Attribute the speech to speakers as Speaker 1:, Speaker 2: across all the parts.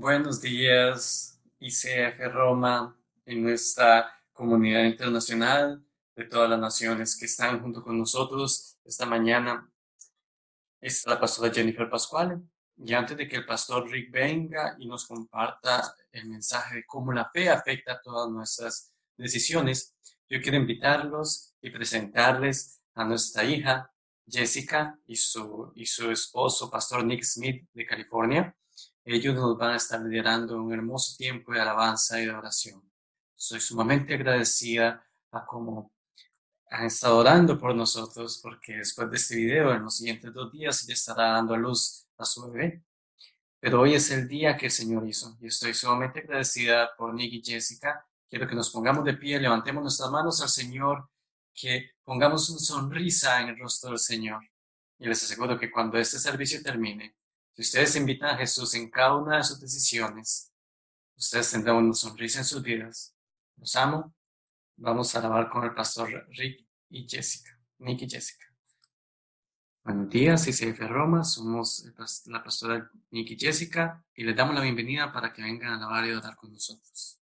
Speaker 1: Buenos días, ICF Roma, en nuestra comunidad internacional de todas las naciones que están junto con nosotros esta mañana. Es la pastora Jennifer Pascual. Y antes de que el pastor Rick venga y nos comparta el mensaje de cómo la fe afecta a todas nuestras decisiones, yo quiero invitarlos y presentarles a nuestra hija Jessica y su, y su esposo, pastor Nick Smith de California. Ellos nos van a estar liderando un hermoso tiempo de alabanza y de oración. Soy sumamente agradecida a cómo han estado orando por nosotros, porque después de este video, en los siguientes dos días, ella estará dando a luz a su bebé. Pero hoy es el día que el Señor hizo y estoy sumamente agradecida por Nick y Jessica. Quiero que nos pongamos de pie, levantemos nuestras manos al Señor, que pongamos una sonrisa en el rostro del Señor. Y les aseguro que cuando este servicio termine, ustedes invitan a Jesús en cada una de sus decisiones, ustedes tendrán una sonrisa en sus vidas. Los amo. Vamos a alabar con el pastor Rick y Jessica, Nick y Jessica. Buenos días, ICF Roma, somos la pastora Nick y Jessica y les damos la bienvenida para que vengan a alabar y orar con nosotros.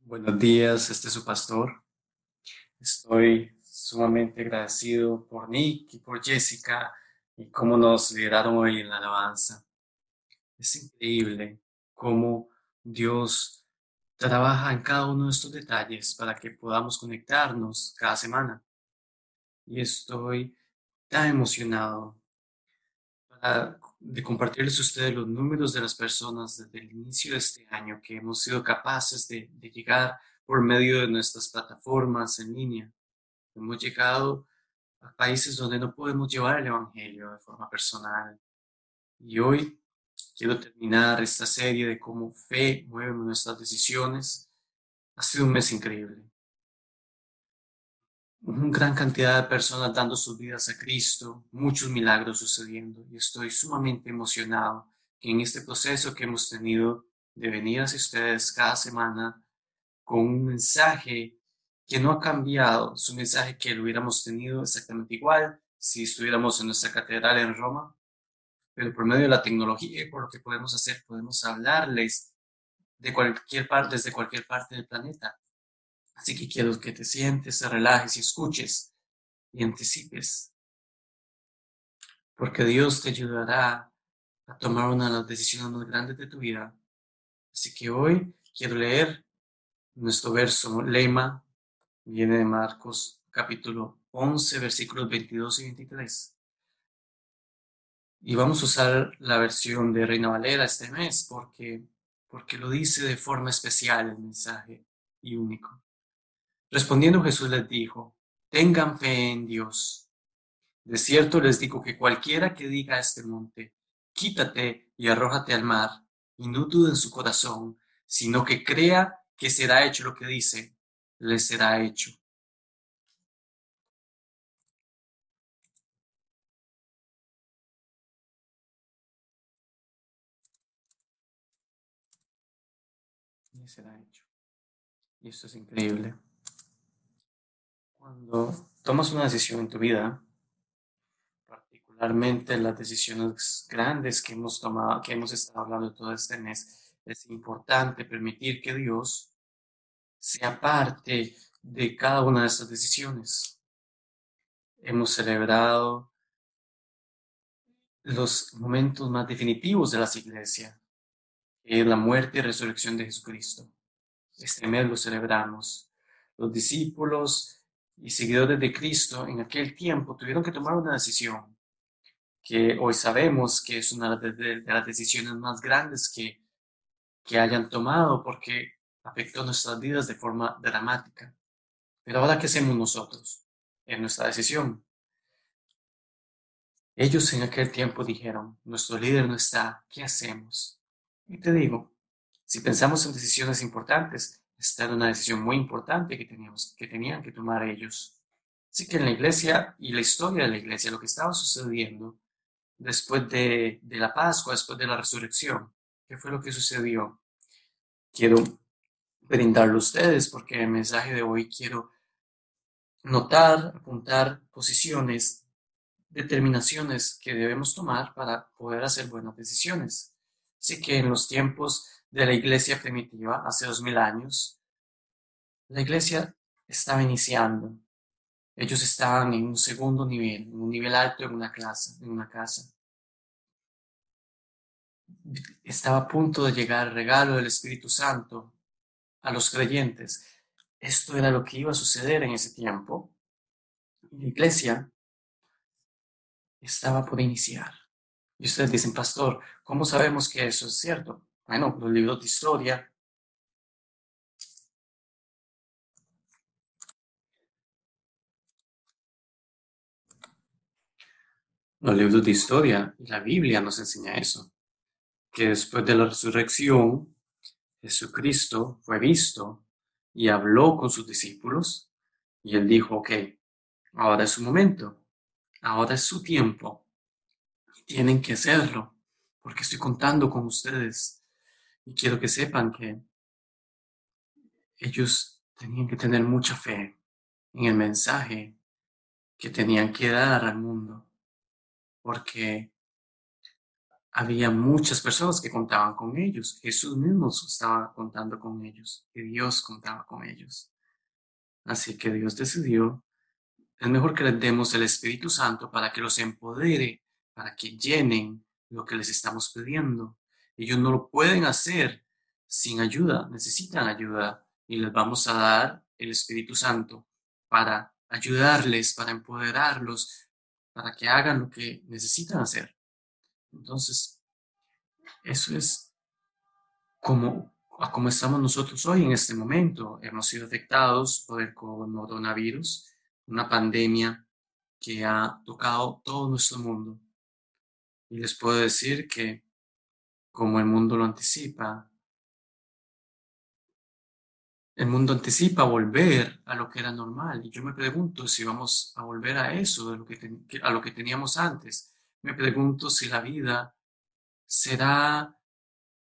Speaker 1: Buenos días, este es su pastor. Estoy sumamente agradecido por Nick y por Jessica y cómo nos lideraron hoy en la alabanza. Es increíble cómo Dios trabaja en cada uno de estos detalles para que podamos conectarnos cada semana. Y estoy tan emocionado de compartirles a ustedes los números de las personas desde el inicio de este año que hemos sido capaces de, de llegar por medio de nuestras plataformas en línea. Hemos llegado países donde no podemos llevar el Evangelio de forma personal. Y hoy quiero terminar esta serie de cómo fe mueve nuestras decisiones. Ha sido un mes increíble. Una gran cantidad de personas dando sus vidas a Cristo, muchos milagros sucediendo y estoy sumamente emocionado que en este proceso que hemos tenido de venir hacia ustedes cada semana con un mensaje que no ha cambiado su mensaje que lo hubiéramos tenido exactamente igual si estuviéramos en nuestra catedral en Roma, pero por medio de la tecnología y por lo que podemos hacer, podemos hablarles de cualquier parte, desde cualquier parte del planeta. Así que quiero que te sientes, te relajes y escuches y anticipes. Porque Dios te ayudará a tomar una de las decisiones más grandes de tu vida. Así que hoy quiero leer nuestro verso lema viene de Marcos capítulo 11, versículos 22 y 23. Y vamos a usar la versión de Reina Valera este mes porque, porque lo dice de forma especial el mensaje y único. Respondiendo Jesús les dijo, tengan fe en Dios. De cierto les digo que cualquiera que diga a este monte, quítate y arrójate al mar, y no dude en su corazón, sino que crea que será hecho lo que dice, le será hecho. Le será hecho. Y esto es increíble. Cuando tomas una decisión en tu vida, particularmente las decisiones grandes que hemos tomado, que hemos estado hablando todo este mes, es importante permitir que Dios sea parte de cada una de estas decisiones. Hemos celebrado los momentos más definitivos de la iglesia, que la muerte y resurrección de Jesucristo. Este mes lo celebramos. Los discípulos y seguidores de Cristo en aquel tiempo tuvieron que tomar una decisión que hoy sabemos que es una de, las decisiones más grandes que, que hayan tomado porque afectó nuestras vidas de forma dramática. Pero ahora, ¿qué hacemos nosotros en nuestra decisión? Ellos en aquel tiempo dijeron, nuestro líder no está, ¿qué hacemos? Y te digo, si pensamos en decisiones importantes, esta era una decisión muy importante que, teníamos, que tenían que tomar ellos. Así que en la iglesia y la historia de la iglesia, lo que estaba sucediendo después de, de la Pascua, después de la resurrección, ¿qué fue lo que sucedió? Quiero brindarlo a ustedes, porque el mensaje de hoy quiero notar, apuntar posiciones determinaciones que debemos tomar para poder hacer buenas decisiones. Así que en los tiempos de la iglesia primitiva, hace dos mil años, la iglesia estaba iniciando. Ellos estaban en un segundo nivel, en un nivel alto en una clase, en una casa. Estaba a punto de llegar el regalo del Espíritu Santo a los creyentes. Esto era lo que iba a suceder en ese tiempo. La iglesia estaba por iniciar. Y ustedes dicen, pastor, ¿cómo sabemos que eso es cierto? Bueno, los libros de historia. Los libros de historia y la Biblia nos enseña eso, que después de la resurrección, Jesucristo fue visto y habló con sus discípulos y él dijo, ok, ahora es su momento, ahora es su tiempo, tienen que hacerlo, porque estoy contando con ustedes y quiero que sepan que ellos tenían que tener mucha fe en el mensaje que tenían que dar al mundo, porque había muchas personas que contaban con ellos. Jesús mismo estaba contando con ellos y Dios contaba con ellos. Así que Dios decidió, es mejor que les demos el Espíritu Santo para que los empodere, para que llenen lo que les estamos pidiendo. Ellos no lo pueden hacer sin ayuda, necesitan ayuda y les vamos a dar el Espíritu Santo para ayudarles, para empoderarlos, para que hagan lo que necesitan hacer. Entonces, eso es como, como estamos nosotros hoy en este momento. Hemos sido afectados por el coronavirus, una pandemia que ha tocado todo nuestro mundo. Y les puedo decir que como el mundo lo anticipa, el mundo anticipa volver a lo que era normal. Y yo me pregunto si vamos a volver a eso, lo que, a lo que teníamos antes. Me pregunto si la vida será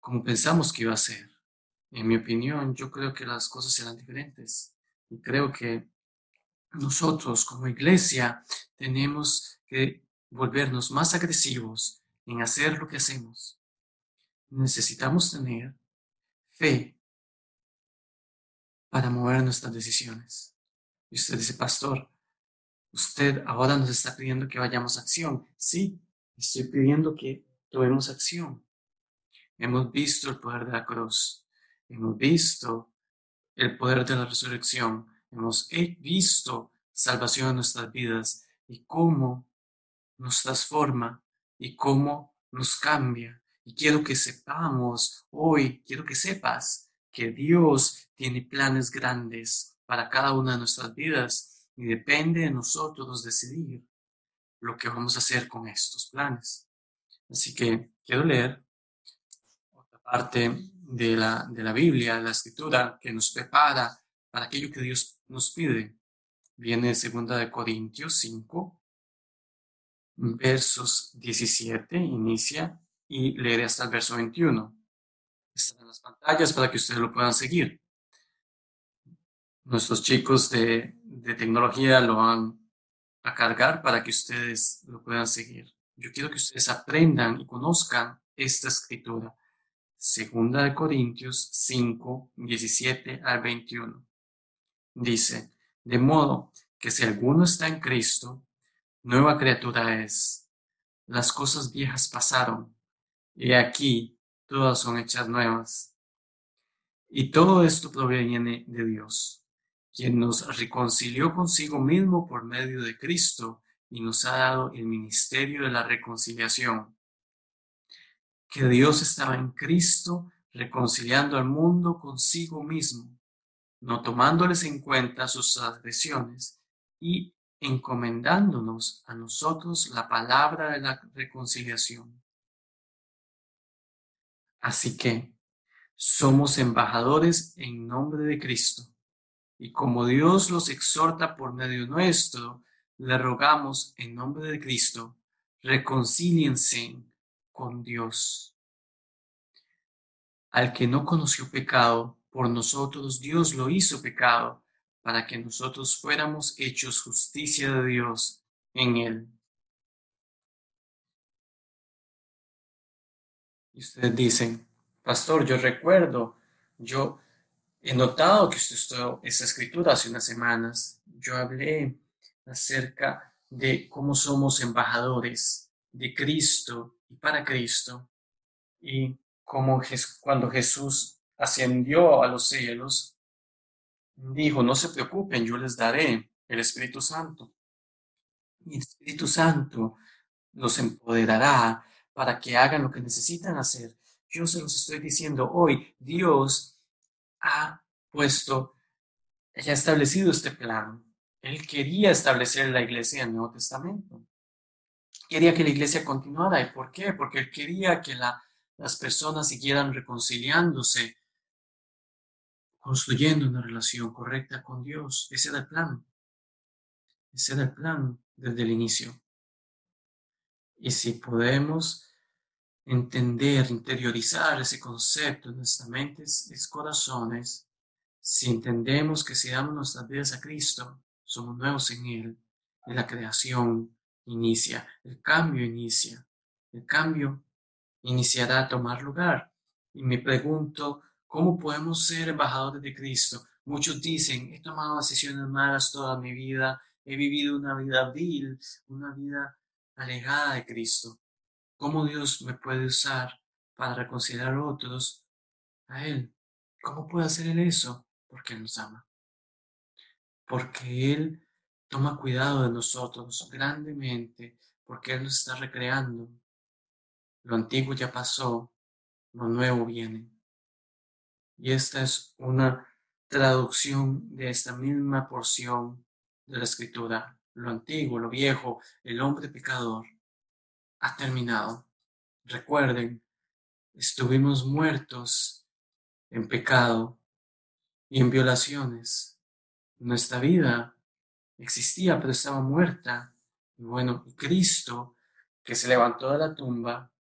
Speaker 1: como pensamos que iba a ser. En mi opinión, yo creo que las cosas serán diferentes. Y creo que nosotros como iglesia tenemos que volvernos más agresivos en hacer lo que hacemos. Necesitamos tener fe para mover nuestras decisiones. Y usted dice, pastor, usted ahora nos está pidiendo que vayamos a acción. Sí, estoy pidiendo que tomemos acción. Hemos visto el poder de la cruz. Hemos visto el poder de la resurrección. Hemos visto salvación en nuestras vidas y cómo nos transforma y cómo nos cambia. Y quiero que sepamos hoy, quiero que sepas que Dios tiene planes grandes para cada una de nuestras vidas y depende de nosotros decidir lo que vamos a hacer con estos planes. Así que quiero leer otra parte de la, de la Biblia, de la escritura, que nos prepara para aquello que Dios nos pide. Viene segunda de Corintios 5, versos 17, inicia y leeré hasta el verso 21. Están en las pantallas para que ustedes lo puedan seguir. Nuestros chicos de, de tecnología lo van a cargar para que ustedes lo puedan seguir. Yo quiero que ustedes aprendan y conozcan esta escritura. Segunda de Corintios 5, 17 al 21. Dice, de modo que si alguno está en Cristo, nueva criatura es. Las cosas viejas pasaron, y aquí todas son hechas nuevas. Y todo esto proviene de Dios, quien nos reconcilió consigo mismo por medio de Cristo y nos ha dado el ministerio de la reconciliación. Que Dios estaba en Cristo reconciliando al mundo consigo mismo, no tomándoles en cuenta sus agresiones y encomendándonos a nosotros la palabra de la reconciliación. Así que somos embajadores en nombre de Cristo, y como Dios los exhorta por medio nuestro, le rogamos en nombre de Cristo, reconcíliense con Dios. Al que no conoció pecado, por nosotros Dios lo hizo pecado, para que nosotros fuéramos hechos justicia de Dios en él. Y ustedes dicen, pastor, yo recuerdo, yo he notado que usted estudió esa escritura hace unas semanas. Yo hablé acerca de cómo somos embajadores de Cristo y para Cristo. Y como cuando Jesús ascendió a los cielos, dijo, no se preocupen, yo les daré el Espíritu Santo. Y el Espíritu Santo los empoderará para que hagan lo que necesitan hacer. Yo se los estoy diciendo hoy, Dios ha puesto, ha establecido este plan. Él quería establecer la iglesia en el Nuevo Testamento. Quería que la iglesia continuara. ¿Y por qué? Porque él quería que las personas siguieran reconciliándose, construyendo una relación correcta con Dios. Ese era el plan. Ese era el plan desde el inicio. Y si podemos entender, interiorizar ese concepto en nuestras mentes y corazones, si entendemos que si damos nuestras vidas a Cristo, somos nuevos en Él, en la creación inicia, el cambio inicia, el cambio iniciará a tomar lugar. Y me pregunto, ¿cómo podemos ser embajadores de Cristo? Muchos dicen, he tomado decisiones malas toda mi vida, he vivido una vida vil, una vida alejada de Cristo. ¿Cómo Dios me puede usar para reconciliar a otros a Él? ¿Cómo puede hacer Él eso? Porque Él nos ama. Porque Él toma cuidado de nosotros grandemente, porque Él nos está recreando. Lo antiguo ya pasó, lo nuevo viene. Y esta es una traducción de esta misma porción de la escritura. Lo antiguo, lo viejo, el hombre pecador ha terminado. Recuerden, estuvimos muertos en pecado y en violaciones. Nuestra vida existía, pero estaba muerta. Y bueno, Cristo, que se levantó de la tumba,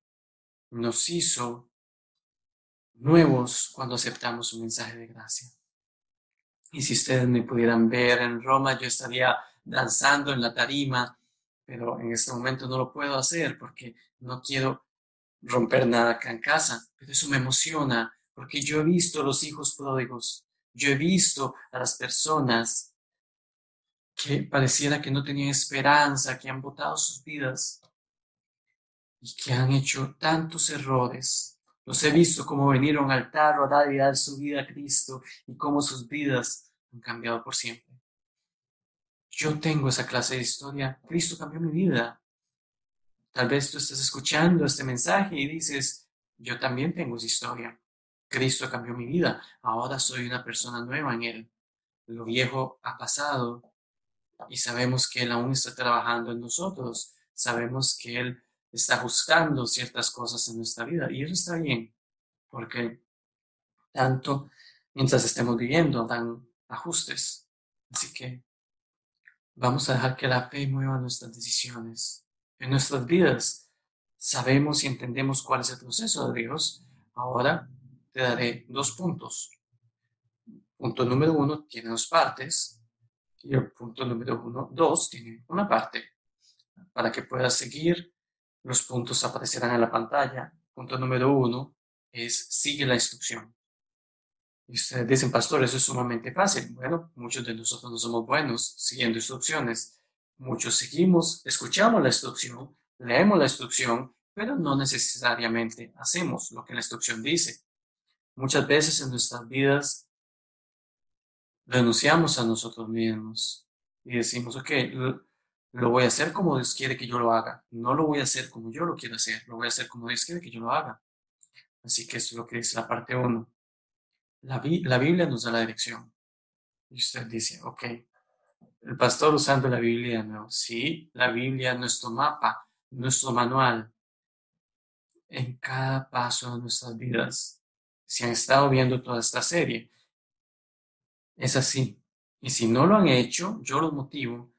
Speaker 1: nos hizo nuevos cuando aceptamos su mensaje de gracia. Y si ustedes me pudieran ver en Roma, yo estaría danzando en la tarima pero en este momento no lo puedo hacer porque no quiero romper nada acá en casa. Pero eso me emociona porque yo he visto a los hijos pródigos, yo he visto a las personas que pareciera que no tenían esperanza, que han botado sus vidas y que han hecho tantos errores. Los he visto como vinieron al altar a dar y dar su vida a Cristo y cómo sus vidas han cambiado por siempre. Yo tengo esa clase de historia. Cristo cambió mi vida. Tal vez tú estás escuchando este mensaje y dices, yo también tengo esa historia. Cristo cambió mi vida. Ahora soy una persona nueva en Él. Lo viejo ha pasado y sabemos que Él aún está trabajando en nosotros. Sabemos que Él está ajustando ciertas cosas en nuestra vida y eso está bien, porque tanto mientras estemos viviendo dan ajustes. Así que Vamos a dejar que la fe mueva nuestras decisiones. En nuestras vidas sabemos y entendemos cuál es el proceso de Dios. Ahora te daré dos puntos. Punto número uno tiene dos partes y el punto número uno, dos tiene una parte. Para que puedas seguir, los puntos aparecerán en la pantalla. Punto número uno es sigue la instrucción. Y ustedes dicen, pastor, eso es sumamente fácil. Bueno, muchos de nosotros no somos buenos siguiendo instrucciones. Muchos seguimos, escuchamos la instrucción, leemos la instrucción, pero no necesariamente hacemos lo que la instrucción dice. Muchas veces en nuestras vidas renunciamos a nosotros mismos y decimos, ok, lo voy a hacer como Dios quiere que yo lo haga. No lo voy a hacer como yo lo quiero hacer, lo voy a hacer como Dios quiere que yo lo haga. Así que eso es lo que dice la parte 1. La, Biblia nos da la dirección. Y usted dice, ok, el pastor usando la Biblia, no. Sí, la Biblia, nuestro mapa, nuestro manual. En cada paso de nuestras vidas. Si han estado viendo toda esta serie, es así. Y si no lo han hecho, yo los motivo.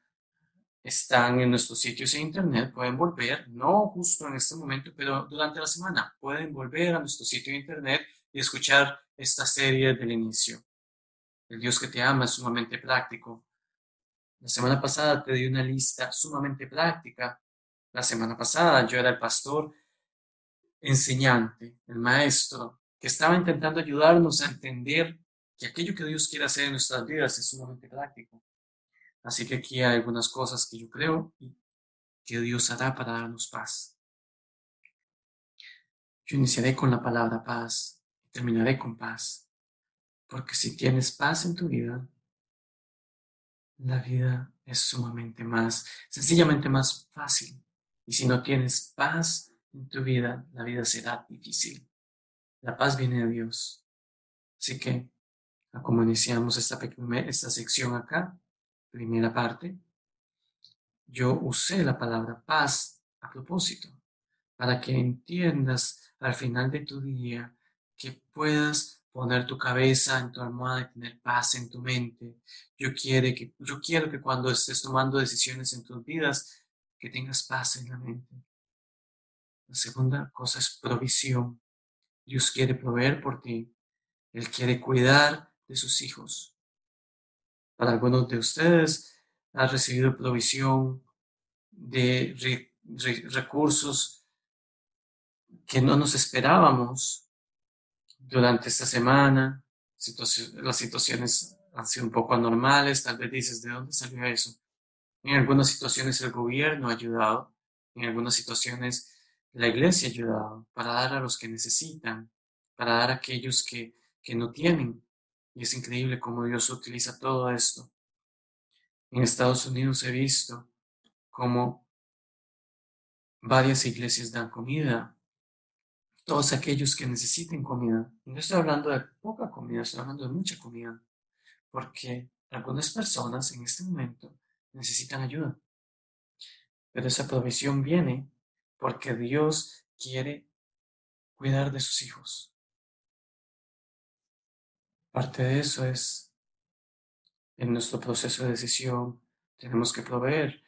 Speaker 1: Están en nuestros sitios de internet, pueden volver, no justo en este momento, pero durante la semana, pueden volver a nuestro sitio de internet y escuchar esta serie del inicio. El Dios que te ama es sumamente práctico. La semana pasada te di una lista sumamente práctica. La semana pasada yo era el pastor enseñante, el maestro, que estaba intentando ayudarnos a entender que aquello que Dios quiere hacer en nuestras vidas es sumamente práctico. Así que aquí hay algunas cosas que yo creo que Dios hará para darnos paz. Yo iniciaré con la palabra paz terminaré con paz. Porque si tienes paz en tu vida, la vida es sumamente más, sencillamente más fácil. Y si no tienes paz en tu vida, la vida será difícil. La paz viene de Dios. Así que, como iniciamos esta, esta sección acá, primera parte, yo usé la palabra paz a propósito, para que entiendas al final de tu día que puedas poner tu cabeza en tu almohada y tener paz en tu mente. Yo, quiero que, yo quiero que cuando estés tomando decisiones en tus vidas, que tengas paz en la mente. La segunda cosa es provisión. Dios quiere proveer por ti. Él quiere cuidar de sus hijos. Para algunos de ustedes ha recibido provisión de recursos que no nos esperábamos durante esta semana. las situaciones han sido un poco anormales. Tal vez dices, ¿de dónde salió eso? En algunas situaciones el gobierno ha ayudado. En algunas situaciones la iglesia ha ayudado para dar a los que necesitan, para dar a aquellos que, que no tienen. Y es increíble cómo Dios utiliza todo esto. En Estados Unidos he visto cómo varias iglesias dan comida. Todos aquellos que necesiten comida. no estoy hablando de poca comida, estoy hablando de mucha comida. Porque algunas personas en este momento necesitan ayuda. Pero esa provisión viene porque Dios quiere cuidar de sus hijos. Parte de eso es, en nuestro proceso de decisión, tenemos que proveer.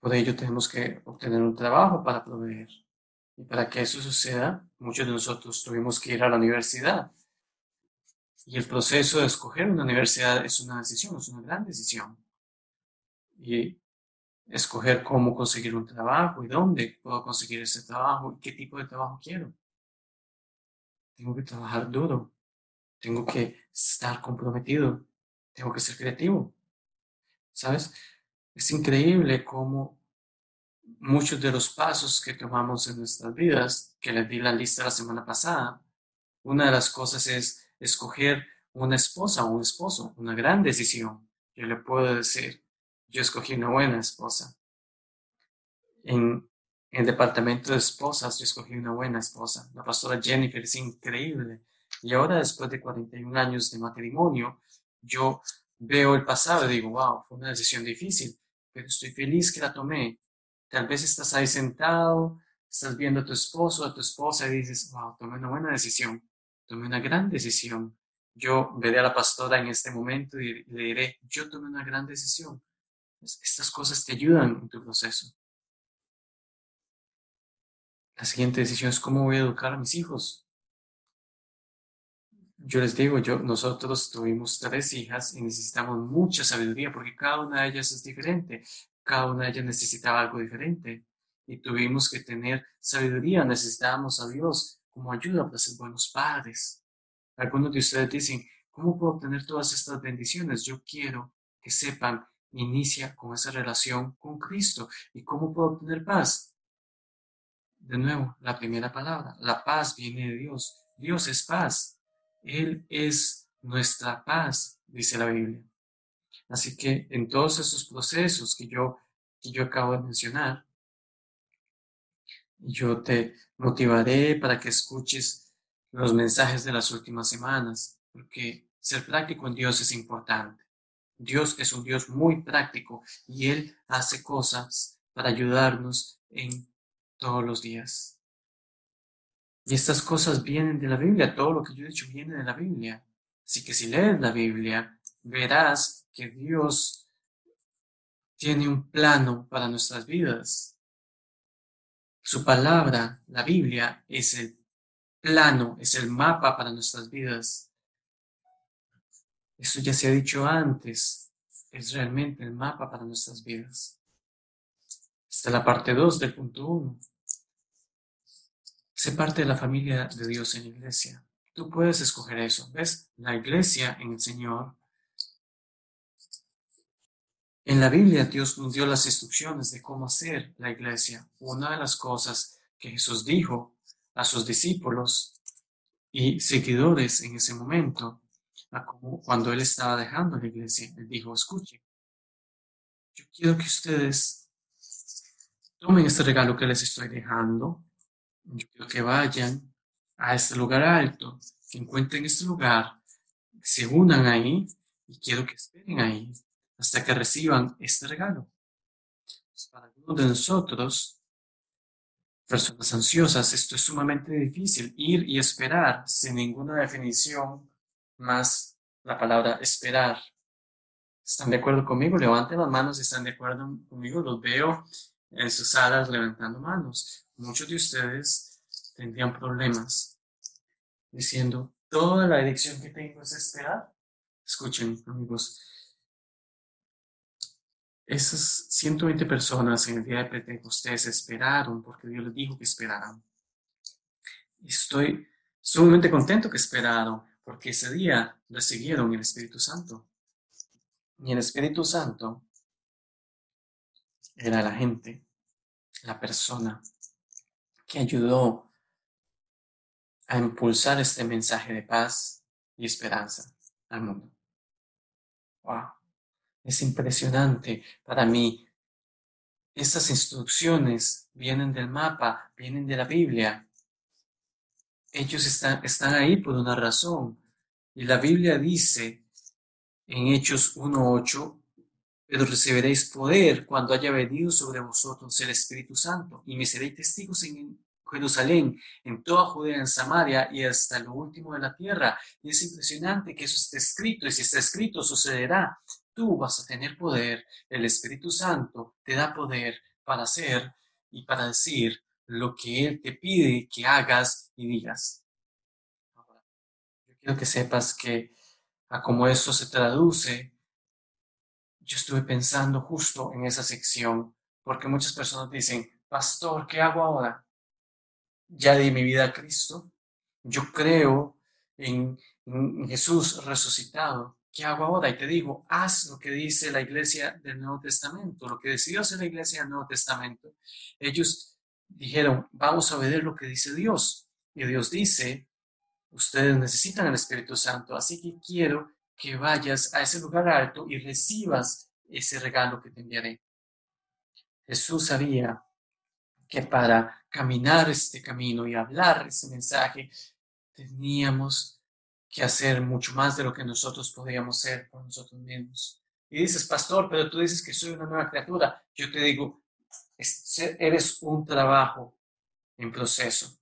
Speaker 1: Por ello tenemos que obtener un trabajo para proveer. Y para que eso suceda, muchos de nosotros tuvimos que ir a la universidad. Y el proceso de escoger una universidad es una decisión, es una gran decisión. Y escoger cómo conseguir un trabajo y dónde puedo conseguir ese trabajo y qué tipo de trabajo quiero. Tengo que trabajar duro, tengo que estar comprometido, tengo que ser creativo. ¿Sabes? Es increíble cómo muchos de los pasos que tomamos en nuestras vidas, que les di la lista la semana pasada, una de las cosas es escoger una esposa o un esposo, una gran decisión. Yo le puedo decir, yo escogí una buena esposa. En, el departamento de esposas, yo escogí una buena esposa. La pastora Jennifer es increíble. Y ahora, después de 41 años de matrimonio, yo veo el pasado y digo, wow, fue una decisión difícil, pero estoy feliz que la tomé. Tal vez estás ahí sentado, estás viendo a tu esposo, a tu esposa y dices, wow, tomé una buena decisión, tomé una gran decisión. Yo veré a la pastora en este momento y le diré, yo tomé una gran decisión. Estas cosas te ayudan en tu proceso. La siguiente decisión es cómo voy a educar a mis hijos. Yo les digo, yo, nosotros tuvimos tres hijas y necesitamos mucha sabiduría porque cada una de ellas es diferente. Cada una de ellas necesitaba algo diferente y tuvimos que tener sabiduría. Necesitábamos a Dios como ayuda para ser buenos padres. Algunos de ustedes dicen, ¿cómo puedo obtener todas estas bendiciones? Yo quiero que sepan inicia con esa relación con Cristo. ¿Y cómo puedo obtener paz? De nuevo, la primera palabra, la paz viene de Dios. Dios es paz. Él es nuestra paz, dice la Biblia. Así que en todos esos procesos que yo, que yo acabo de mencionar, yo te motivaré para que escuches los mensajes de las últimas semanas, porque ser práctico en Dios es importante. Dios es un Dios muy práctico y Él hace cosas para ayudarnos en todos los días. Y estas cosas vienen de la Biblia, todo lo que yo he dicho viene de la Biblia. Así que si lees la Biblia, verás que Dios tiene un plano para nuestras vidas. Su palabra, la Biblia, es el plano, es el mapa para nuestras vidas. Eso ya se ha dicho antes, es realmente el mapa para nuestras vidas. Esta es la parte 2 del punto 1. Sé parte de la familia de Dios en la iglesia. Tú puedes escoger eso. ¿Ves? La iglesia en el Señor. En la Biblia Dios nos dio las instrucciones de cómo hacer la iglesia. Una de las cosas que Jesús dijo a sus discípulos y seguidores en ese momento, cuando él estaba dejando la iglesia, él dijo, escuchen, yo quiero que ustedes tomen este regalo que les estoy dejando, yo quiero que vayan a este lugar alto, que encuentren este lugar, se unan ahí y quiero que esperen ahí hasta que reciban este regalo. Para algunos de nosotros, personas ansiosas, esto es sumamente difícil, ir y esperar sin ninguna definición más la palabra esperar. ¿Están de acuerdo conmigo? Levanten las manos están de acuerdo conmigo. Los veo en sus salas levantando manos. Muchos de ustedes tendrían problemas diciendo, toda la elección que tengo es esperar. Escuchen, amigos, esas 120 personas en el día de Pentecostés esperaron porque Dios les dijo que esperaran. Estoy sumamente contento que esperaron porque ese día recibieron el Espíritu Santo. Y el Espíritu Santo era la gente, la persona que ayudó a impulsar este mensaje de paz y esperanza al mundo. Wow. Es impresionante para mí. Estas instrucciones vienen del mapa, vienen de la Biblia. Ellos están, están ahí por una razón. Y la Biblia dice en Hechos 1.8, pero recibiréis poder cuando haya venido sobre vosotros el Espíritu Santo y me seréis testigos en Jerusalén, en toda Judea, en Samaria y hasta lo último de la tierra. Y es impresionante que eso esté escrito y si está escrito sucederá tú vas a tener poder, el Espíritu Santo te da poder para hacer y para decir lo que Él te pide que hagas y digas. yo quiero que sepas que a cómo esto se traduce, yo estuve pensando justo en esa sección, porque muchas personas dicen, pastor, ¿qué hago ahora? Ya di mi vida a Cristo, yo creo en Jesús resucitado, ¿qué hago ahora? Y te digo, haz lo que dice la iglesia del Nuevo Testamento, lo que decidió hacer la iglesia del Nuevo Testamento. Ellos dijeron, vamos a ver lo que dice Dios. Y Dios dice, ustedes necesitan el Espíritu Santo, así que quiero que vayas a ese lugar alto y recibas ese regalo que te enviaré. Jesús sabía que para caminar este camino y hablar ese mensaje, teníamos que hacer mucho más de lo que nosotros podíamos ser por nosotros mismos. Y dices, pastor, pero tú dices que soy una nueva criatura. Yo te digo, eres un trabajo en proceso.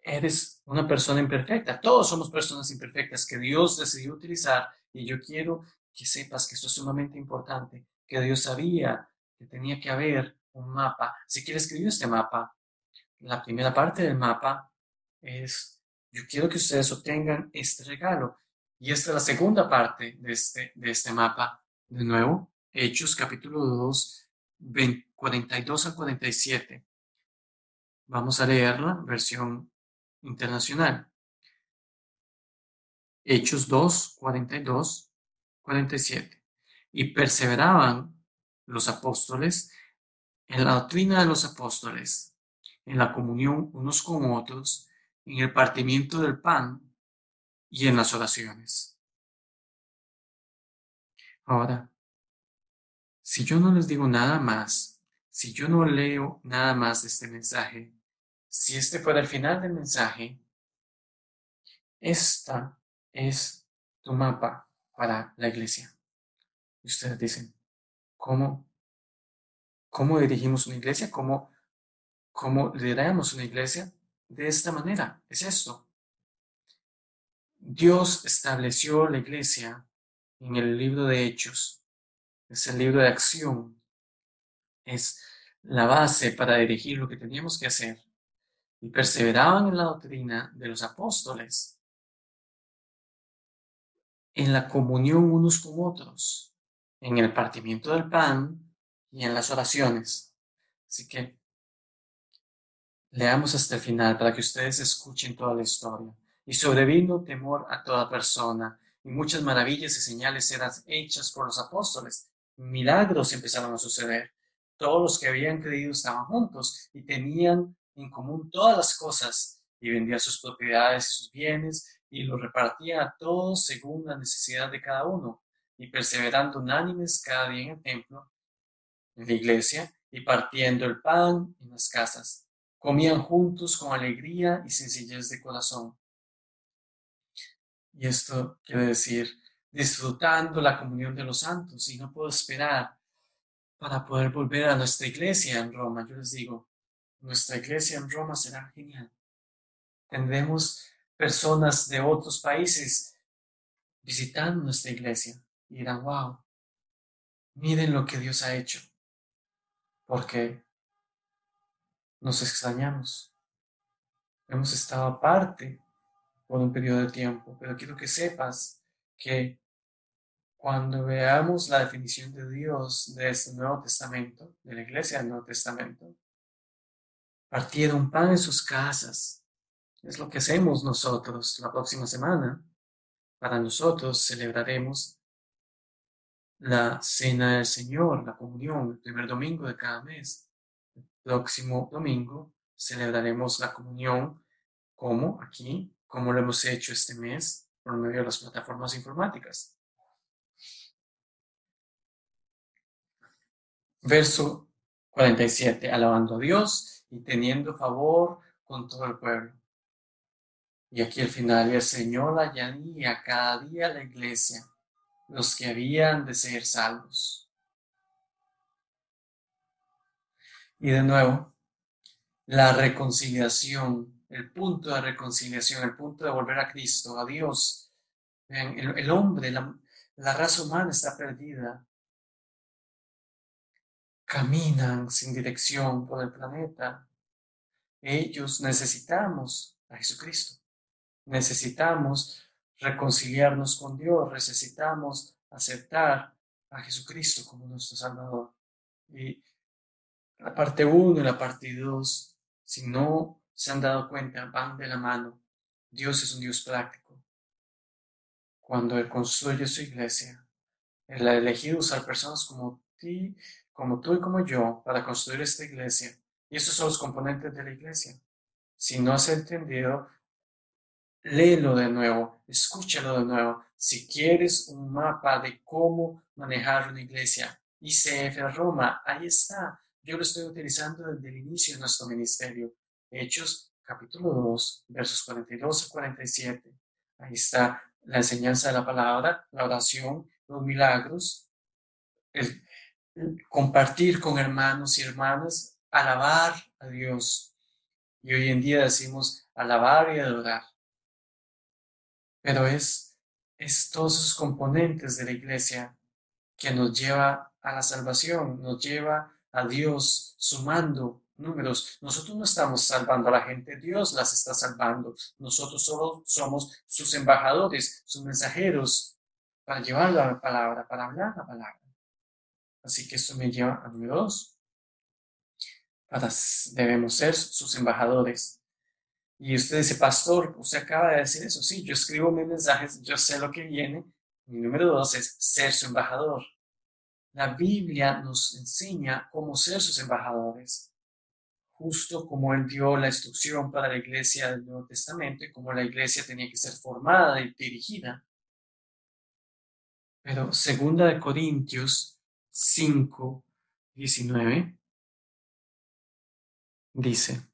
Speaker 1: Eres una persona imperfecta. Todos somos personas imperfectas que Dios decidió utilizar. Y yo quiero que sepas que esto es sumamente importante, que Dios sabía que tenía que haber un mapa. Si quieres escribir este mapa, la primera parte del mapa es yo quiero que ustedes obtengan este regalo. Y esta es la segunda parte de este, de este mapa. De nuevo, Hechos capítulo 2, 42 al 47. Vamos a leerla, versión internacional. Hechos 2, 42, 47. Y perseveraban los apóstoles en la doctrina de los apóstoles, en la comunión unos con otros, en el partimiento del pan y en las oraciones. Ahora, si yo no les digo nada más, si yo no leo nada más de este mensaje, si este fuera el final del mensaje, esta es tu mapa para la iglesia. Y ustedes dicen, ¿cómo, cómo dirigimos una iglesia? ¿Cómo, cómo lideramos una iglesia? De esta manera. Es esto. Dios estableció la iglesia en el libro de Hechos. Es el libro de acción. Es la base para dirigir lo que teníamos que hacer. Y perseveraban en la doctrina de los apóstoles, en la comunión unos con otros, en el partimiento del pan y en las oraciones. Así que Leamos hasta el final para que ustedes escuchen toda la historia. Y sobrevino temor a toda persona, y muchas maravillas y señales eran hechas por los apóstoles. Milagros empezaron a suceder. Todos los que habían creído estaban juntos y tenían en común todas las cosas, y vendían sus propiedades y sus bienes, y los repartía a todos según la necesidad de cada uno, y perseverando unánimes cada día en el templo, en la iglesia, y partiendo el pan en las casas comían juntos con alegría y sencillez de corazón. Y esto quiere decir disfrutando la comunión de los santos y no puedo esperar para poder volver a nuestra iglesia en Roma. Yo les digo, nuestra iglesia en Roma será genial. Tendremos personas de otros países visitando nuestra iglesia y dirán, wow, miren lo que Dios ha hecho. Porque nos extrañamos. Hemos estado aparte por un periodo de tiempo, pero quiero que sepas que cuando veamos la definición de Dios de este Nuevo Testamento, de la iglesia del Nuevo Testamento, partieron pan en sus casas. Es lo que hacemos nosotros la próxima semana. Para nosotros celebraremos la cena del Señor, la comunión, el primer domingo de cada mes próximo domingo celebraremos la comunión como aquí, como lo hemos hecho este mes por medio de las plataformas informáticas. Verso 47, alabando a Dios y teniendo favor con todo el pueblo. Y aquí al final, el Señor añadía cada día la iglesia los que habían de ser salvos. Y de nuevo, la reconciliación, el punto de reconciliación, el punto de volver a Cristo, a Dios. El, hombre, la, la raza humana está perdida. Caminan sin dirección por el planeta. Ellos necesitamos a Jesucristo. Necesitamos reconciliarnos con Dios. Necesitamos aceptar a Jesucristo como nuestro Salvador. Y la parte 1 y la parte 2, si no se han dado cuenta, van de la mano. Dios es un Dios práctico. Cuando Él construye su iglesia, Él ha elegido usar personas como ti, como tú y como yo para construir esta iglesia. Y esos son los componentes de la iglesia. Si no has entendido, léelo de nuevo, escúchalo de nuevo. Si quieres un mapa de cómo manejar una iglesia, ICF Roma, ahí está. Yo lo estoy utilizando desde el inicio de nuestro ministerio. Hechos capítulo 2, versos 42 a 47. Ahí está la enseñanza de la palabra, la oración, los milagros, el, compartir con hermanos y hermanas, alabar a Dios. Y hoy en día decimos alabar y adorar. Pero es, es todos esos componentes de la iglesia que nos lleva a la salvación, nos lleva a Dios sumando números. Nosotros no estamos salvando a la gente, Dios las está salvando. Nosotros solo somos sus embajadores, sus mensajeros para llevar la palabra, para hablar la palabra. Así que esto me lleva a número dos. Para, debemos ser sus embajadores. Y usted dice, pastor, usted acaba de decir eso. Sí, yo escribo mis mensajes, yo sé lo que viene. Mi número dos es ser su embajador. La Biblia nos enseña cómo ser sus embajadores, justo como Él dio la instrucción para la iglesia del Nuevo Testamento y cómo la iglesia tenía que ser formada y dirigida. Pero segunda de Corintios 5, 19 dice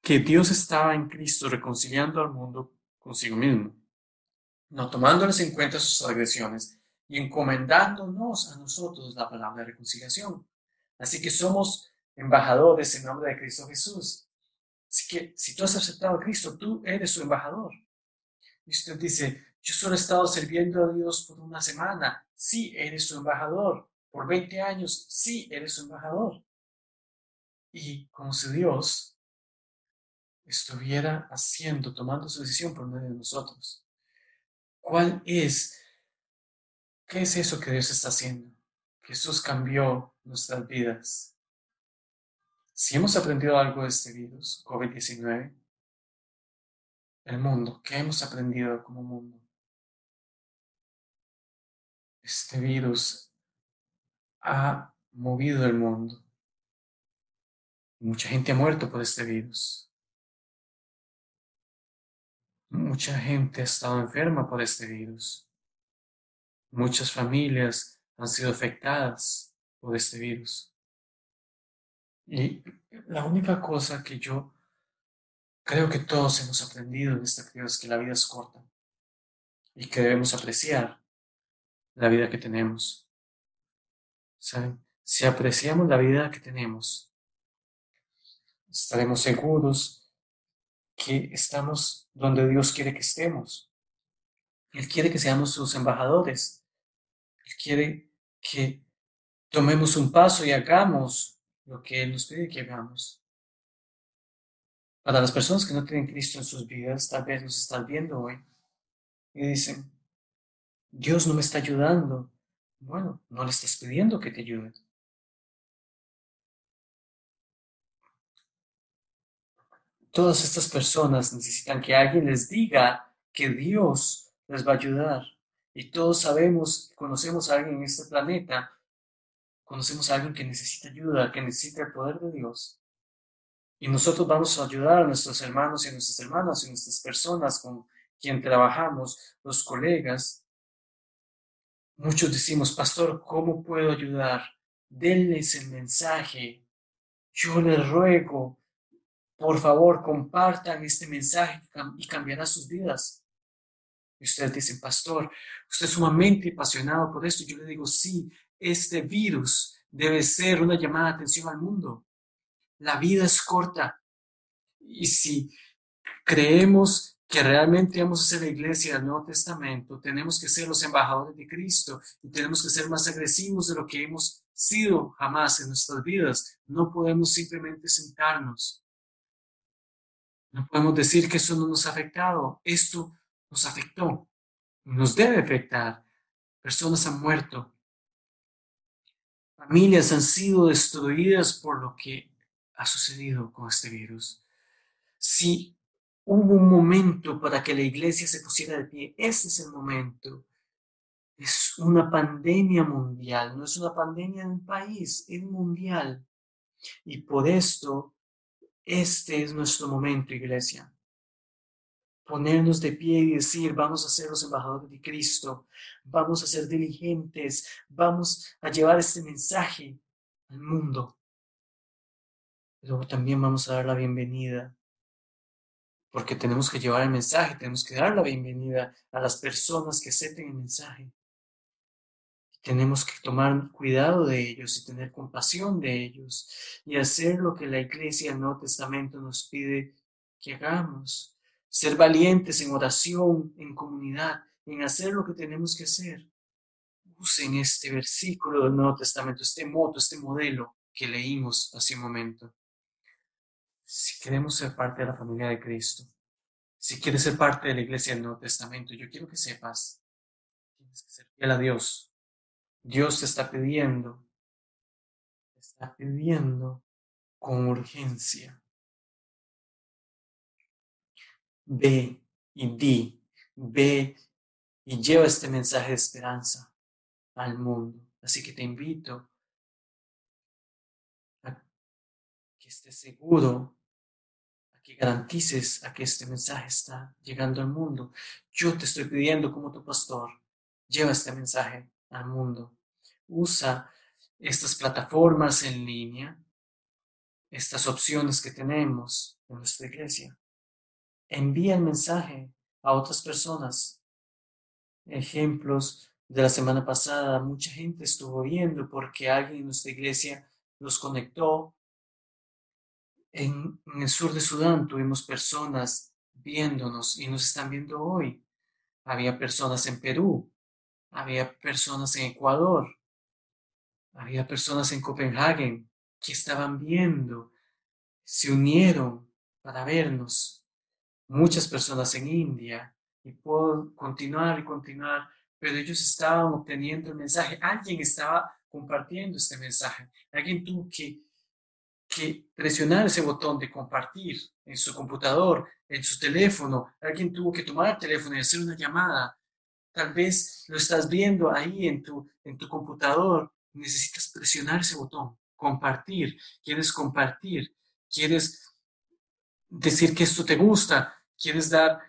Speaker 1: que Dios estaba en Cristo reconciliando al mundo consigo mismo, no tomándoles en cuenta sus agresiones y encomendándonos a nosotros la palabra de reconciliación. Así que somos embajadores en nombre de Cristo Jesús. Así que si tú has aceptado a Cristo, tú eres su embajador. Y usted dice, yo solo he estado sirviendo a Dios por una semana. Sí, eres su embajador. Por 20 años, sí, eres su embajador. Y como si Dios estuviera haciendo, tomando su decisión por medio de nosotros. ¿Cuál es ¿Qué es eso que Dios está haciendo? Jesús cambió nuestras vidas. Si hemos aprendido algo de este virus, COVID-19, el mundo, ¿qué hemos aprendido como mundo? Este virus ha movido el mundo. Mucha gente ha muerto por este virus. Mucha gente ha estado enferma por este virus. Muchas familias han sido afectadas por este virus. Y la única cosa que yo creo que todos hemos aprendido en esta crisis es que la vida es corta y que debemos apreciar la vida que tenemos. ¿Saben? Si apreciamos la vida que tenemos, estaremos seguros que estamos donde Dios quiere que estemos. Él quiere que seamos sus embajadores. Él quiere que tomemos un paso y hagamos lo que Él nos pide que hagamos. Para las personas que no tienen Cristo en sus vidas, tal vez nos están viendo hoy y dicen, Dios no me está ayudando. Bueno, no le estás pidiendo que te ayude. Todas estas personas necesitan que alguien les diga que Dios les va a ayudar. Y todos sabemos, conocemos a alguien en este planeta, conocemos a alguien que necesita ayuda, que necesita el poder de Dios. Y nosotros vamos a ayudar a nuestros hermanos y a nuestras hermanas y a nuestras personas con quien trabajamos, los colegas, Muchos decimos, pastor, ¿cómo puedo ayudar? Denles el mensaje. Yo les ruego, por favor, compartan este mensaje y cambiará sus vidas. Y ustedes dicen, pastor, usted es sumamente apasionado por esto. Yo le digo, sí, este virus debe ser una llamada de atención al mundo. La vida es corta. Y si creemos que realmente vamos a ser la iglesia del Nuevo Testamento, tenemos que ser los embajadores de Cristo y tenemos que ser más agresivos de lo que hemos sido jamás en nuestras vidas. No podemos simplemente sentarnos. No podemos decir que eso no nos ha afectado. Esto nos afectó. Nos debe afectar. Personas han muerto. Familias han sido destruidas por lo que ha sucedido con este virus. Si Hubo un momento para que la iglesia se pusiera de pie. Este es el momento. Es una pandemia mundial, no es una pandemia en un país, es mundial. Y por esto, este es nuestro momento, iglesia. Ponernos de pie y decir, vamos a ser los embajadores de Cristo, vamos a ser diligentes, vamos a llevar este mensaje al mundo. Pero también vamos a dar la bienvenida porque tenemos que llevar el mensaje, tenemos que dar la bienvenida a las personas que acepten el mensaje. Tenemos que tomar cuidado de ellos y tener compasión de ellos y hacer lo que la iglesia del Nuevo Testamento nos pide que hagamos. Ser valientes en oración, en comunidad, en hacer lo que tenemos que hacer. Usen este versículo del Nuevo Testamento, este moto, este modelo que leímos hace un momento si queremos ser parte de la familia de Cristo, si quieres ser parte de la iglesia del Nuevo Testamento, yo quiero que sepas, tienes que ser fiel a Dios. Dios te está pidiendo, está pidiendo con urgencia. Ve y di, ve y lleva este mensaje de esperanza al mundo. Así que te invito a que estés seguro que garantices a que este mensaje está llegando al mundo. Yo te estoy pidiendo como tu pastor, lleva este mensaje al mundo. Usa estas plataformas en línea, estas opciones que tenemos en nuestra iglesia. Envía el mensaje a otras personas. Ejemplos de la semana pasada, mucha gente estuvo viendo porque alguien en nuestra iglesia los conectó en, el sur de Sudán tuvimos personas viéndonos y nos están viendo hoy. Había personas en Perú, había personas en Ecuador, había personas en Copenhague que estaban viendo, se unieron para vernos. Muchas personas en India, y puedo continuar y continuar, pero ellos estaban obteniendo el mensaje. Alguien estaba compartiendo este mensaje. Alguien tuvo que que presionar ese botón de compartir en su computador, en su teléfono. Alguien tuvo que tomar el teléfono y hacer una llamada. Tal vez lo estás viendo ahí en tu, en tu computador. Necesitas presionar ese botón, compartir. Quieres compartir. Quieres decir que esto te gusta. Quieres dar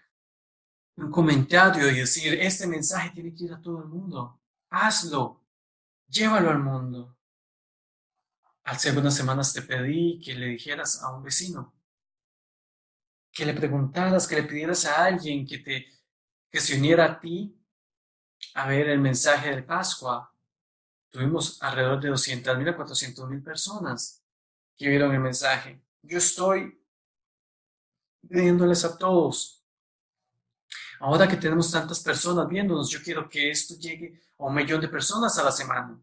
Speaker 1: un comentario y decir, este mensaje tiene que ir a todo el mundo. Hazlo. Llévalo al mundo. Hace algunas semanas te pedí que le dijeras a un vecino, que le preguntaras, que le pidieras a alguien que te que se uniera a ti a ver el mensaje de Pascua. Tuvimos alrededor de 200 mil a 400 mil personas que vieron el mensaje. Yo estoy pidiéndoles a todos. Ahora que tenemos tantas personas viéndonos, yo quiero que esto llegue a un millón de personas a la semana.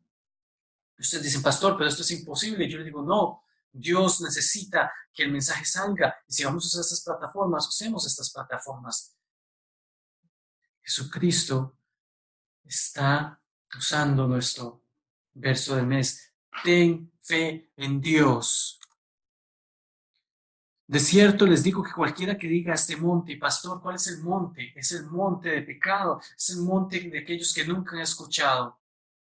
Speaker 1: Ustedes dicen, pastor, pero esto es imposible. Yo le digo, no, Dios necesita que el mensaje salga. Y si vamos a usar estas plataformas, usemos estas plataformas. Jesucristo está usando nuestro verso del mes. Ten fe en Dios. De cierto les digo que cualquiera que diga este monte, pastor, ¿cuál es el monte? Es el monte de pecado, es el monte de aquellos que nunca han escuchado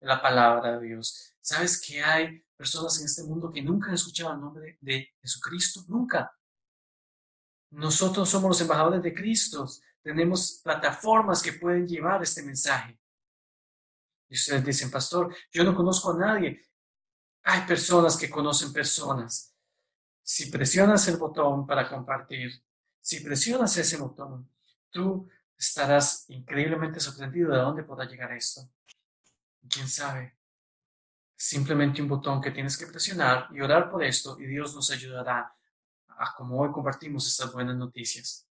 Speaker 1: la palabra de Dios. ¿Sabes que hay personas en este mundo que nunca han escuchado el nombre de Jesucristo? Nunca. Nosotros somos los embajadores de Cristo. Tenemos plataformas que pueden llevar este mensaje. Y ustedes dicen, pastor, yo no conozco a nadie. Hay personas que conocen personas. Si presionas el botón para compartir, si presionas ese botón, tú estarás increíblemente sorprendido de dónde podrá llegar esto. ¿Quién sabe? simplemente un botón que tienes que presionar y orar por esto y Dios nos ayudará a como hoy compartimos estas buenas noticias.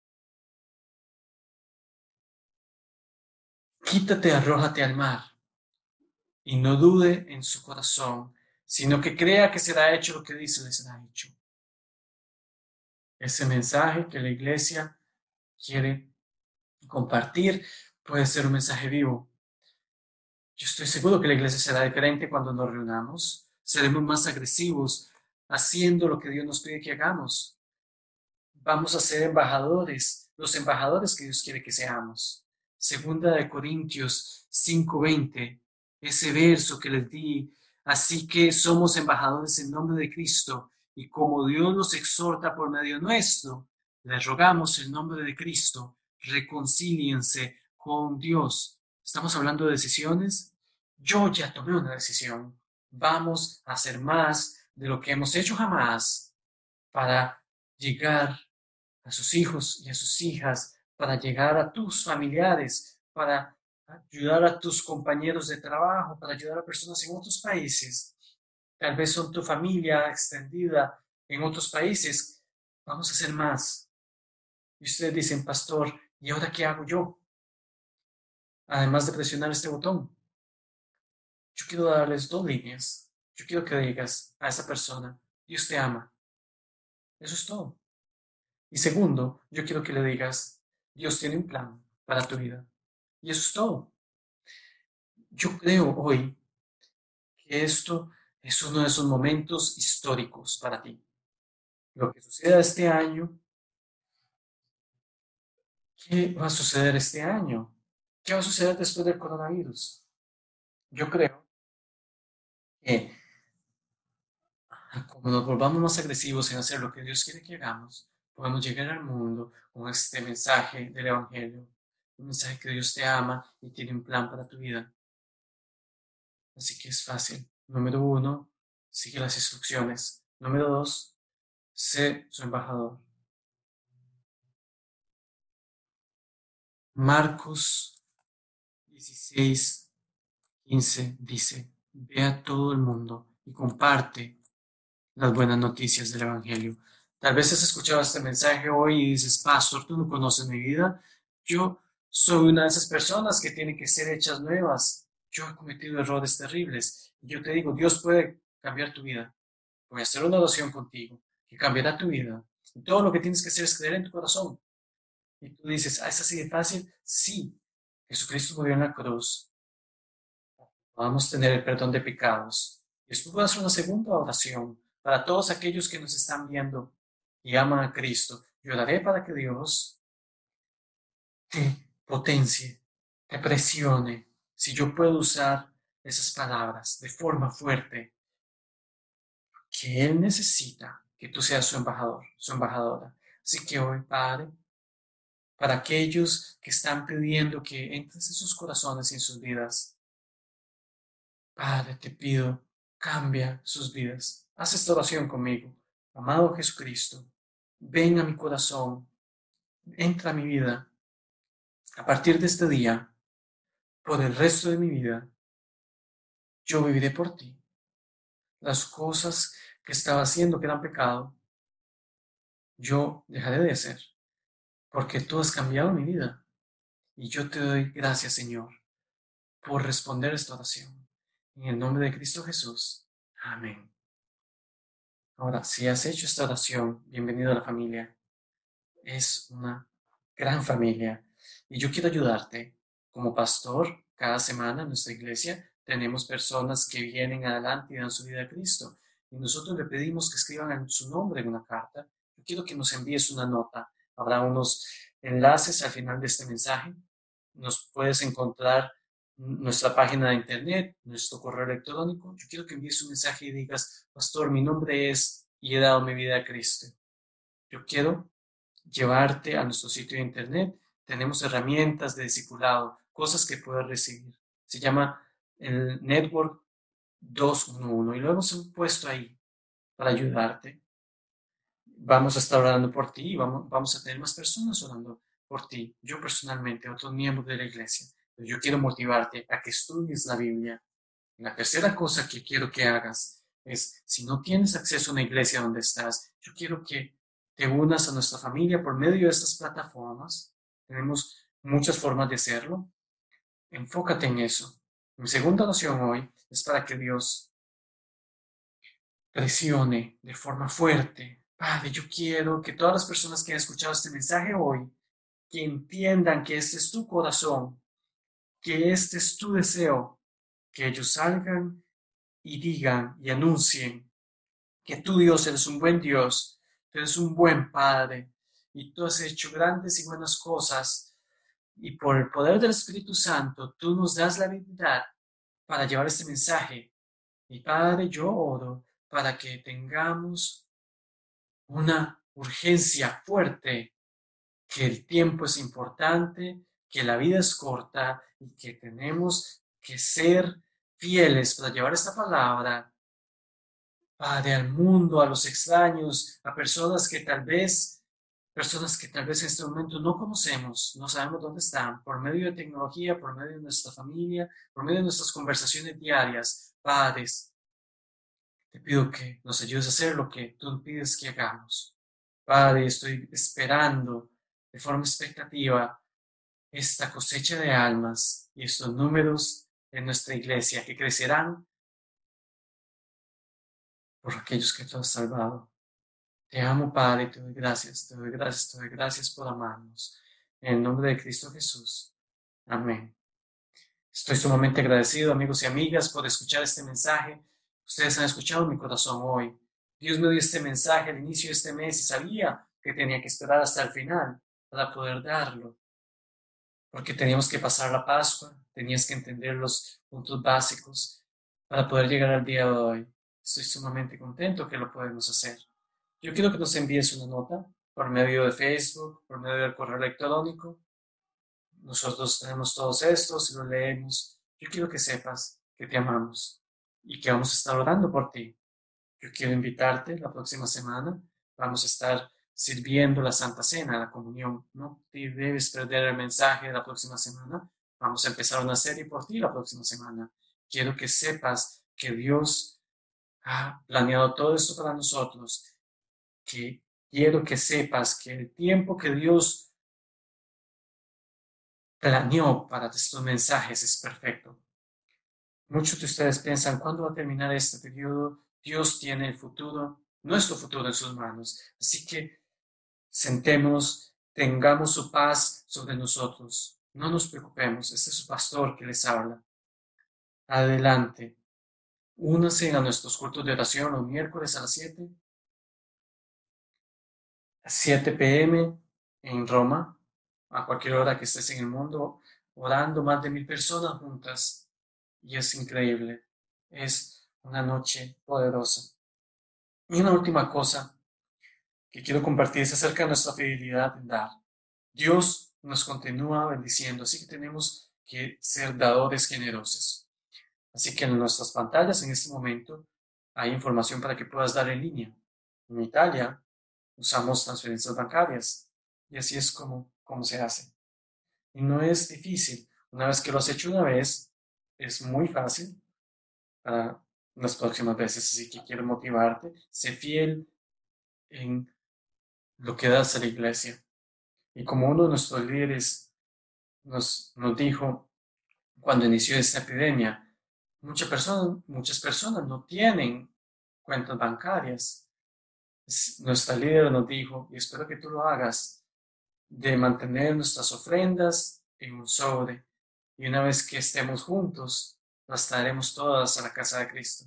Speaker 1: Quítate, arrójate al mar y no dude en su corazón, sino que crea que será hecho lo que dice le será hecho. Ese mensaje que la iglesia quiere compartir puede ser un mensaje vivo, yo estoy seguro que la iglesia será diferente cuando nos reunamos. Seremos más agresivos haciendo lo que Dios nos pide que hagamos. Vamos a ser embajadores, los embajadores que Dios quiere que seamos. Segunda de Corintios 5:20, ese verso que les di. Así que somos embajadores en nombre de Cristo y como Dios nos exhorta por medio nuestro, les rogamos en nombre de Cristo, reconcíliense con Dios Estamos hablando de decisiones. Yo ya tomé una decisión. Vamos a hacer más de lo que hemos hecho jamás para llegar a sus hijos y a sus hijas, para llegar a tus familiares, para ayudar a tus compañeros de trabajo, para ayudar a personas en otros países. Tal vez son tu familia extendida en otros países. Vamos a hacer más. Y ustedes dicen, pastor, ¿y ahora qué hago yo? además de presionar este botón. Yo quiero darles dos líneas. Yo quiero que digas a esa persona, Dios te ama. Eso es todo. Y segundo, yo quiero que le digas, Dios tiene un plan para tu vida. Y eso es todo. Yo creo hoy que esto es uno de esos momentos históricos para ti. Lo que suceda este año, ¿qué va a suceder este año? ¿Qué va a suceder después del coronavirus? Yo creo que como nos volvamos más agresivos en hacer lo que Dios quiere que hagamos, podemos llegar al mundo con este mensaje del Evangelio, un mensaje que Dios te ama y tiene un plan para tu vida. Así que es fácil. Número uno, sigue las instrucciones. Número dos, sé su embajador. Marcos 16, 15 dice, ve a todo el mundo y comparte las buenas noticias del Evangelio. Tal vez has escuchado este mensaje hoy y dices, Pastor, tú no conoces mi vida. Yo soy una de esas personas que tienen que ser hechas nuevas. Yo he cometido errores terribles. Yo te digo, Dios puede cambiar tu vida. Voy a hacer una oración contigo que cambiará tu vida. Todo lo que tienes que hacer es creer en tu corazón. Y tú dices, ¿ah, es así de fácil? Sí, Jesucristo murió en la cruz. Podamos tener el perdón de pecados. Y después voy a hacer una segunda oración para todos aquellos que nos están viendo y aman a Cristo. Yo oraré para que Dios te potencie, te presione. Si yo puedo usar esas palabras de forma fuerte, que Él necesita que tú seas su embajador, su embajadora. Así que hoy, Padre, para aquellos que están pidiendo que entres en sus corazones y en sus vidas, Padre, te pido, cambia sus vidas. Haz esta oración conmigo. Amado Jesucristo, ven a mi corazón, entra a mi vida. A partir de este día, por el resto de mi vida, yo viviré por ti. Las cosas que estaba haciendo que eran pecado, yo dejaré de hacer, porque tú has cambiado mi vida. Y yo te doy gracias, Señor, por responder esta oración. En el nombre de Cristo Jesús. Amén. Ahora, si has hecho esta oración, bienvenido a la familia. Es una gran familia. Y yo quiero ayudarte. Como pastor, cada semana en nuestra iglesia tenemos personas que vienen adelante y dan su vida a Cristo. Y nosotros le pedimos que escriban su nombre en una carta. Yo quiero que nos envíes una nota. Habrá unos enlaces al final de este mensaje. Nos puedes encontrar nuestra página de internet, nuestro correo electrónico. Yo quiero que envíes un mensaje y digas, pastor, mi nombre es y he dado mi vida a Cristo. Yo quiero llevarte a nuestro sitio de internet. Tenemos herramientas de discipulado, cosas que puedes recibir. Se llama el Network 211 y lo hemos puesto ahí para ayudarte. Vamos a estar orando por ti y vamos, vamos a tener más personas orando por ti. Yo personalmente, otros miembros de la iglesia yo quiero motivarte a que estudies la Biblia. La tercera cosa que quiero que hagas es, si no tienes acceso a una iglesia donde estás, yo quiero que te unas a nuestra familia por medio de estas plataformas. Tenemos muchas formas de hacerlo. Enfócate en eso. Mi segunda oración hoy es para que Dios presione de forma fuerte. Padre, yo quiero que todas las personas que han escuchado este mensaje hoy, que entiendan que este es tu corazón, que este es tu deseo, que ellos salgan y digan y anuncien que tú Dios eres un buen Dios, eres un buen Padre y tú has hecho grandes y buenas cosas y por el poder del Espíritu Santo tú nos das la habilidad para llevar este mensaje. Y Padre, yo oro para que tengamos una urgencia fuerte, que el tiempo es importante, que la vida es corta y que tenemos que ser fieles para llevar esta palabra, Padre, al mundo, a los extraños, a personas que tal vez, personas que tal vez en este momento no conocemos, no sabemos dónde están, por medio de tecnología, por medio de nuestra familia, por medio de nuestras conversaciones diarias. Padres, te pido que nos ayudes a hacer lo que tú pides que hagamos. Padre, estoy esperando de forma expectativa esta cosecha de almas y estos números en nuestra iglesia que crecerán por aquellos que tú has salvado. Te amo, Padre, te doy gracias, te doy gracias, te doy gracias por amarnos. En el nombre de Cristo Jesús. Amén. Estoy sumamente agradecido, amigos y amigas, por escuchar este mensaje. Ustedes han escuchado mi corazón hoy. Dios me dio este mensaje al inicio de este mes y sabía que tenía que esperar hasta el final para poder darlo porque teníamos que pasar la Pascua, tenías que entender los puntos básicos para poder llegar al día de hoy. Estoy sumamente contento que lo podemos hacer. Yo quiero que nos envíes una nota por medio de Facebook, por medio del correo electrónico. Nosotros tenemos todos estos y lo leemos. Yo quiero que sepas que te amamos y que vamos a estar orando por ti. Yo quiero invitarte la próxima semana. Vamos a estar sirviendo la Santa Cena, la comunión. No te debes perder el mensaje de la próxima semana. Vamos a empezar una serie por ti la próxima semana. Quiero que sepas que Dios ha planeado todo esto para nosotros. Que quiero que sepas que el tiempo que Dios planeó para estos mensajes es perfecto. Muchos de ustedes piensan, ¿cuándo va a terminar este periodo? Dios tiene el futuro, nuestro futuro en sus manos. Así que sentémonos, tengamos su paz sobre nosotros. No nos preocupemos, este es su pastor que les habla. Adelante, Únase a nuestros cultos de oración los miércoles a las 7. 7 pm en Roma, a cualquier hora que estés en el mundo, orando más de mil personas juntas. Y es increíble. Es una noche poderosa. Y una última cosa que quiero compartir es acerca de nuestra fidelidad en dar. Dios nos continúa bendiciendo, así que tenemos que ser dadores generosos. Así que en nuestras pantallas en este momento hay información para que puedas dar en línea. En Italia usamos transferencias bancarias y así es como, como se hace. Y no es difícil. Una vez que lo has hecho una vez, es muy fácil para las próximas veces. Así que quiero motivarte, sé fiel en lo que das a la iglesia. Y como uno de nuestros líderes nos, nos dijo cuando inició esta epidemia, muchas personas, muchas personas no tienen cuentas bancarias. Nuestra líder nos dijo, y espero que tú lo hagas, de mantener nuestras ofrendas en un sobre. Y una vez que estemos juntos, las traeremos todas a la casa de Cristo.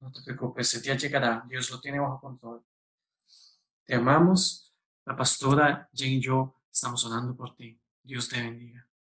Speaker 1: No te preocupes, el día llegará. Dios lo tiene bajo control. Te amamos. La pastora Jane y yo estamos orando por ti. Dios te bendiga.